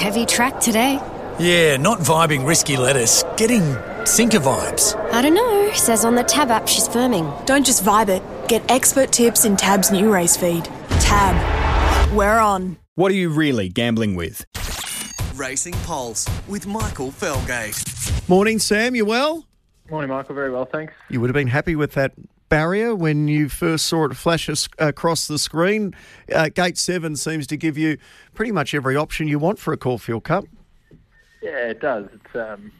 Heavy track today. Yeah, not vibing risky lettuce. Getting sinker vibes. I don't know. Says on the Tab app she's firming. Don't just vibe it. Get expert tips in Tab's new race feed. Tab. We're on. What are you really gambling with? Racing Pulse with Michael Felgate. Morning, Sam. You well? Morning, Michael. Very well, thanks. You would have been happy with that barrier when you first saw it flash across the screen. Uh, Gate 7 seems to give you pretty much every option you want for a Caulfield Cup. Yeah, it does. It's um,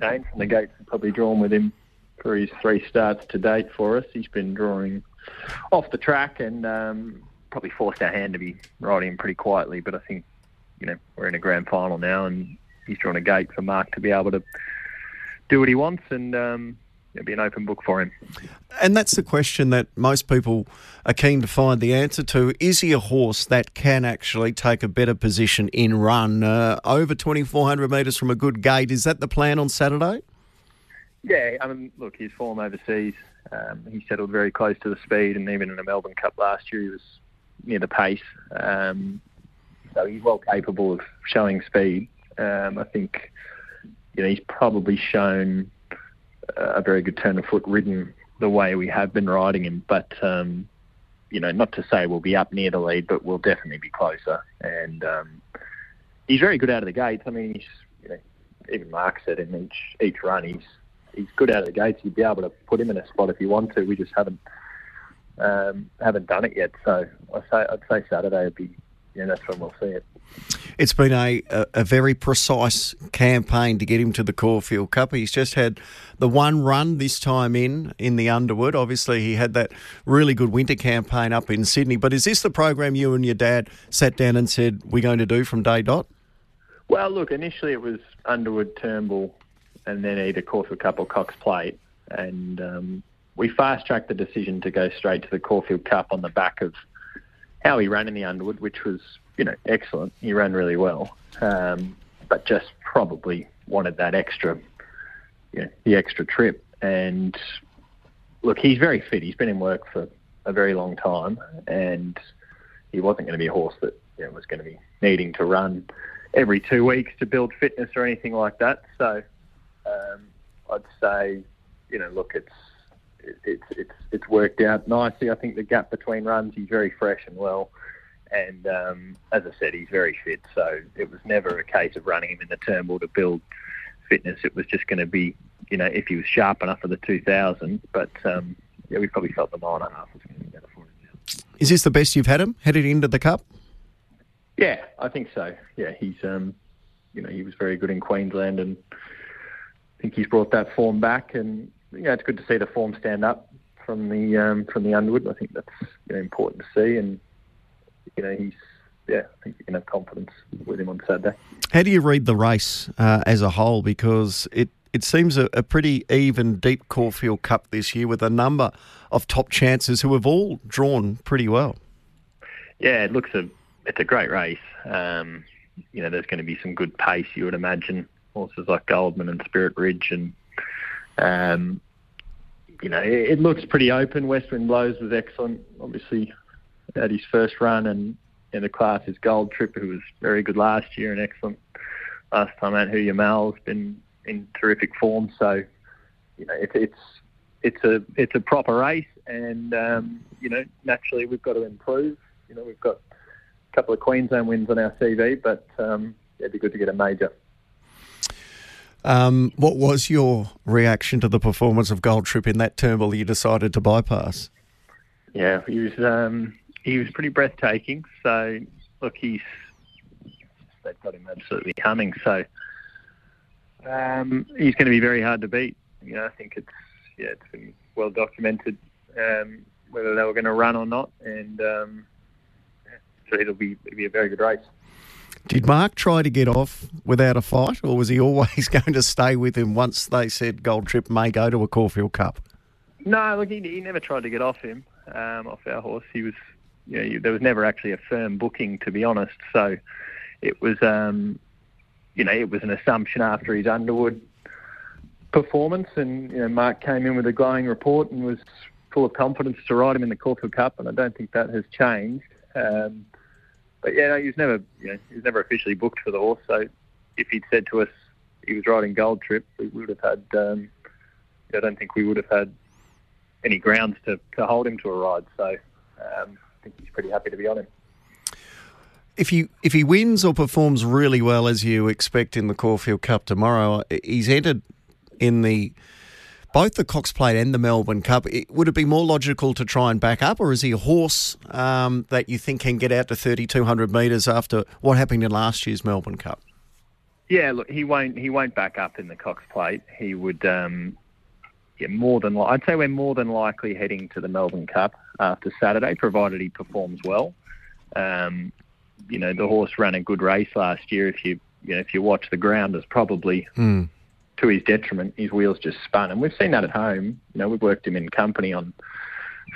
changed from the gates. I've probably drawn with him for his three starts to date for us. He's been drawing off the track and um, probably forced our hand to be riding him pretty quietly. But I think you know we're in a grand final now, and he's drawn a gate for Mark to be able to do what he wants and. Um, It'll be an open book for him. And that's the question that most people are keen to find the answer to. Is he a horse that can actually take a better position in run uh, over 2,400 metres from a good gate? Is that the plan on Saturday? Yeah, I mean, look, his form overseas, um, he settled very close to the speed, and even in the Melbourne Cup last year, he was near the pace. Um, so he's well capable of showing speed. Um, I think, you know, he's probably shown a very good turn of foot ridden the way we have been riding him. But um, you know, not to say we'll be up near the lead, but we'll definitely be closer. And um, he's very good out of the gates. I mean, he's you know, even Mark said in each each run, he's he's good out of the gates. You'd be able to put him in a spot if you want to. We just haven't um, haven't done it yet. So I say I'd say Saturday would be that's when we'll see it. It's been a, a, a, very precise campaign to get him to the Caulfield Cup. He's just had the one run this time in in the Underwood. Obviously, he had that really good winter campaign up in Sydney. But is this the program you and your dad sat down and said we're going to do from day dot? Well, look, initially it was Underwood, Turnbull, and then either Caulfield Cup or Cox Plate, and um, we fast tracked the decision to go straight to the Caulfield Cup on the back of how he ran in the Underwood, which was you know excellent. He ran really well, um, but just probably wanted that extra, you know, the extra trip. And look, he's very fit. He's been in work for a very long time, and he wasn't going to be a horse that you know, was going to be needing to run every two weeks to build fitness or anything like that. So um, I'd say, you know, look, it's it's it's it's worked out nicely. I think the gap between runs, he's very fresh and well, and um, as I said, he's very fit. So it was never a case of running him in the Turnbull to build fitness. It was just going to be, you know, if he was sharp enough for the 2000. But um, yeah, we probably felt the mile and a half was going to be better for him. Now. Is this the best you've had him headed into the cup? Yeah, I think so. Yeah, he's um, you know, he was very good in Queensland, and I think he's brought that form back and you know, it's good to see the form stand up from the um, from the Underwood. I think that's you know, important to see, and you know he's yeah, I think you can have confidence with him on Saturday. How do you read the race uh, as a whole? Because it it seems a, a, pretty even, deep Caulfield Cup this year with a number of top chances who have all drawn pretty well. Yeah, it looks a it's a great race. Um, you know, there's going to be some good pace. You would imagine horses like Goldman and Spirit Ridge and um, you know, it, it, looks pretty open. West Blows was excellent, obviously, at his first run, and in the class is Gold Trip, who was very good last year and excellent last time out. Who Yamal's been in terrific form, so you know, it, it's it's a it's a proper race, and um, you know, naturally we've got to improve. You know, we've got a couple of Queensland wins on our CV, but um, it'd be good to get a major. Um, what was your reaction to the performance of Gold Trip in that Turnbull you decided to bypass? Yeah, he was um, he was pretty breathtaking. So look, he's they've got him absolutely humming. So um, he's going to be very hard to beat. You know, I think it's yeah, it's been well documented um, whether they were going to run or not, and um, so it'll be it'll be a very good race. Did Mark try to get off without a fight, or was he always going to stay with him once they said Gold Trip may go to a Caulfield Cup? No, look, he, he never tried to get off him, um, off our horse. He was, you know, there was never actually a firm booking, to be honest. So it was, um, you know, it was an assumption after his Underwood performance, and you know, Mark came in with a glowing report and was full of confidence to ride him in the Caulfield Cup, and I don't think that has changed. Um, but yeah, no, he was never, you know, he was never officially booked for the horse. So if he'd said to us he was riding Gold Trip, we would have had. Um, I don't think we would have had any grounds to, to hold him to a ride. So um, I think he's pretty happy to be on him. If he if he wins or performs really well as you expect in the Caulfield Cup tomorrow, he's entered in the both the Cox Plate and the Melbourne Cup. It, would it be more logical to try and back up, or is he a horse um, that you think can get out to thirty two hundred metres after what happened in last year's Melbourne Cup? Yeah, look, he won't he won't back up in the Cox Plate. He would. Um, yeah, more than li- I'd say we're more than likely heading to the Melbourne Cup after Saturday, provided he performs well. Um, you know, the horse ran a good race last year. If you you know if you watch the ground, is probably Mm. To his detriment. His wheels just spun, and we've seen that at home. You know, we've worked him in company on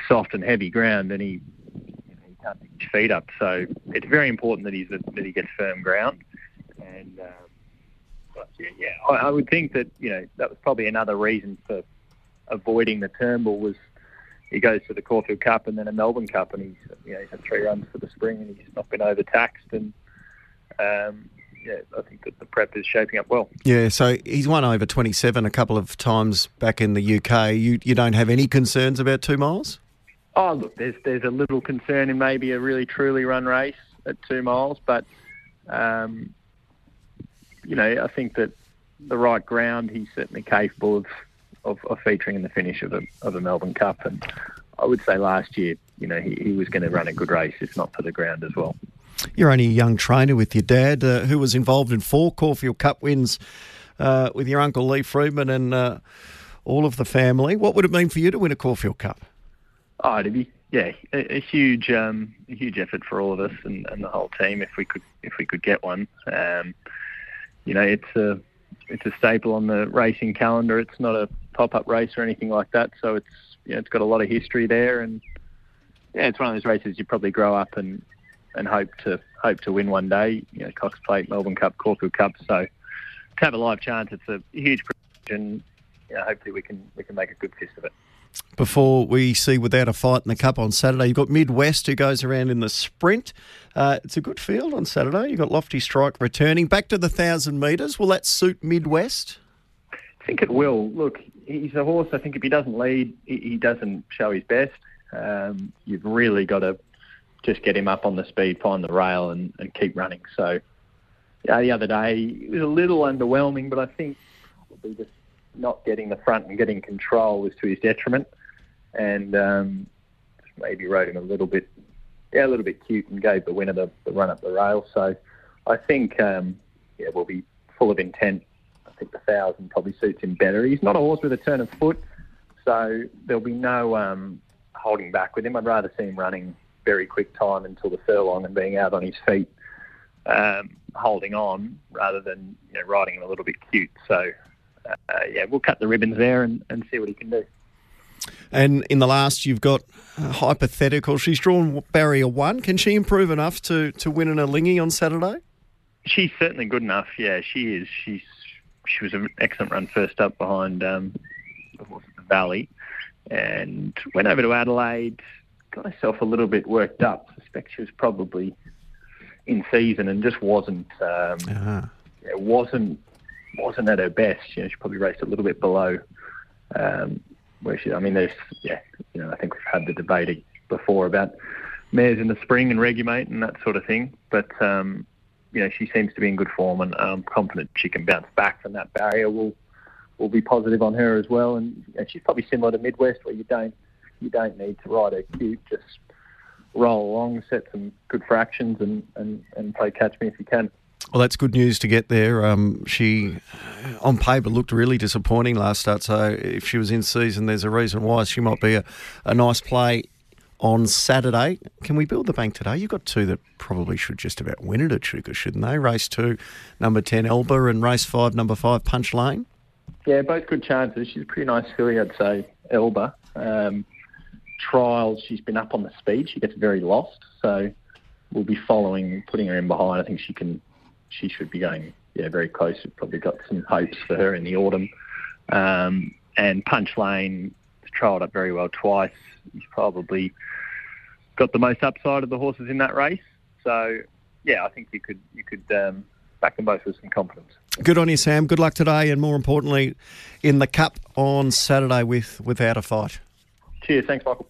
soft and heavy ground, and he you know, he can't pick his feet up. So it's very important that he's that he gets firm ground. And um, yeah, yeah I, I would think that you know that was probably another reason for avoiding the Turnbull was he goes to the Caulfield Cup and then a Melbourne Cup, and he's you know he's had three runs for the spring, and he's not been overtaxed, and um, yeah, I think that the prep is shaping up well. Yeah, so he's won over twenty seven a couple of times back in the UK. You you don't have any concerns about two miles? Oh, look, there's there's a little concern in maybe a really truly run race at two miles, but um, you know I think that the right ground, he's certainly capable of, of, of featuring in the finish of a of a Melbourne Cup, and I would say last year, you know, he, he was going to run a good race if not for the ground as well. You're only a young trainer with your dad, uh, who was involved in four Caulfield Cup wins uh, with your uncle Lee Freedman and uh, all of the family. What would it mean for you to win a Caulfield Cup? Oh, it'd be yeah, a, a huge um, a huge effort for all of us and, and the whole team if we could if we could get one. Um, you know, it's a it's a staple on the racing calendar. It's not a pop up race or anything like that, so it's you know, it's got a lot of history there, and yeah, it's one of those races you probably grow up and and hope to hope to win one day. You know, Cox Plate, Melbourne Cup, Caulfield Cup. So to have a live chance, it's a huge privilege, and you know, hopefully we can we can make a good fist of it. Before we see without a fight in the cup on Saturday, you've got Midwest who goes around in the sprint. Uh, it's a good field on Saturday. You've got Lofty Strike returning back to the thousand metres. Will that suit Midwest? I think it will. Look, he's a horse. I think if he doesn't lead, he, he doesn't show his best. Um, you've really got to just get him up on the speed, find the rail, and, and keep running. So, yeah, the other day it was a little underwhelming, but I think probably just not getting the front and getting control was to his detriment, and um, maybe rode him a little bit, yeah, a little bit cute, and gave the winner the, the run up the rail. So, I think um, yeah, we'll be full of intent. I think the thousand probably suits him better. He's not a horse with a turn of foot, so there'll be no um, holding back with him. I'd rather see him running very quick time until the furlong and being out on his feet, um, holding on rather than you know, riding him a little bit cute. So, uh, yeah, we'll cut the ribbons there and, and see what he can do. And in the last, you've got uh, hypothetical. She's drawn barrier one. Can she improve enough to, to win in a lingy on Saturday? She's certainly good enough. Yeah, she is. She's she was an excellent run first up behind um, the horse at the Valley, and went over to Adelaide. Got herself a little bit worked up. I suspect she was probably in season and just wasn't. Um, Ah. it wasn't wasn't at her best. You know, she probably raced a little bit below um, where she. I mean, there's yeah. You know, I think we've had the debate before about mares in the spring and Regumate and that sort of thing. But um, you know, she seems to be in good form, and I'm confident she can bounce back from that barrier. We'll we'll be positive on her as well, and, and she's probably similar to Midwest, where you don't you don't need to ride a cute, just roll along, set some good fractions, and and, and play catch me if you can. Well, that's good news to get there. Um, she, on paper, looked really disappointing last start. So if she was in season, there's a reason why she might be a, a nice play on Saturday. Can we build the bank today? You've got two that probably should just about win it at Chuka, shouldn't they? Race two, number 10, Elba, and race five, number five, Punch Lane. Yeah, both good chances. She's a pretty nice filly, I'd say, Elba. Um, trials, she's been up on the speed. She gets very lost, so we'll be following, putting her in behind. I think she can, she should be going, yeah, very close. We've probably got some hopes for her in the autumn. Um, and Punch Lane trialled up very well twice. He's probably got the most upside of the horses in that race. So yeah, I think you could you could um, back them both with some confidence. Good on you, Sam. Good luck today, and more importantly, in the cup on Saturday with without a fight. Cheers, thanks, Michael.